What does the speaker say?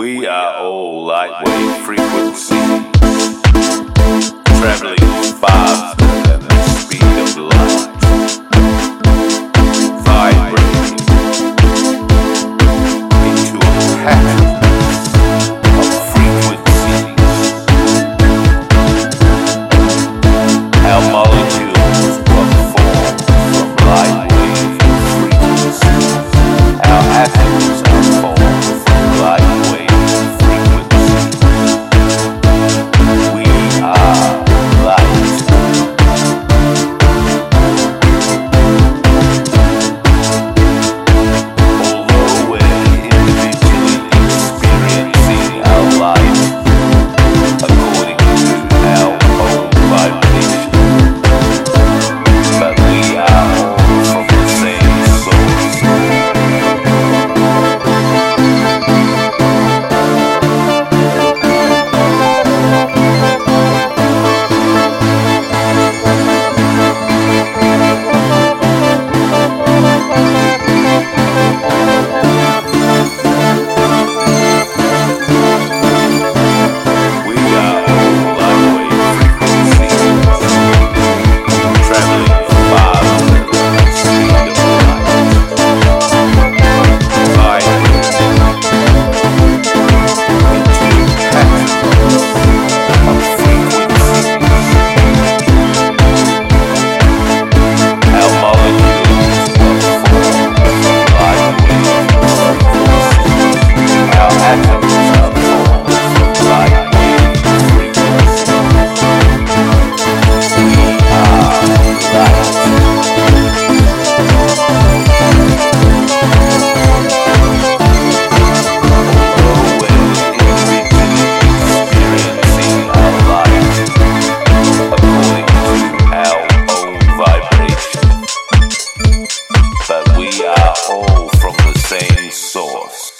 We are all lightweight frequency. all from the same source.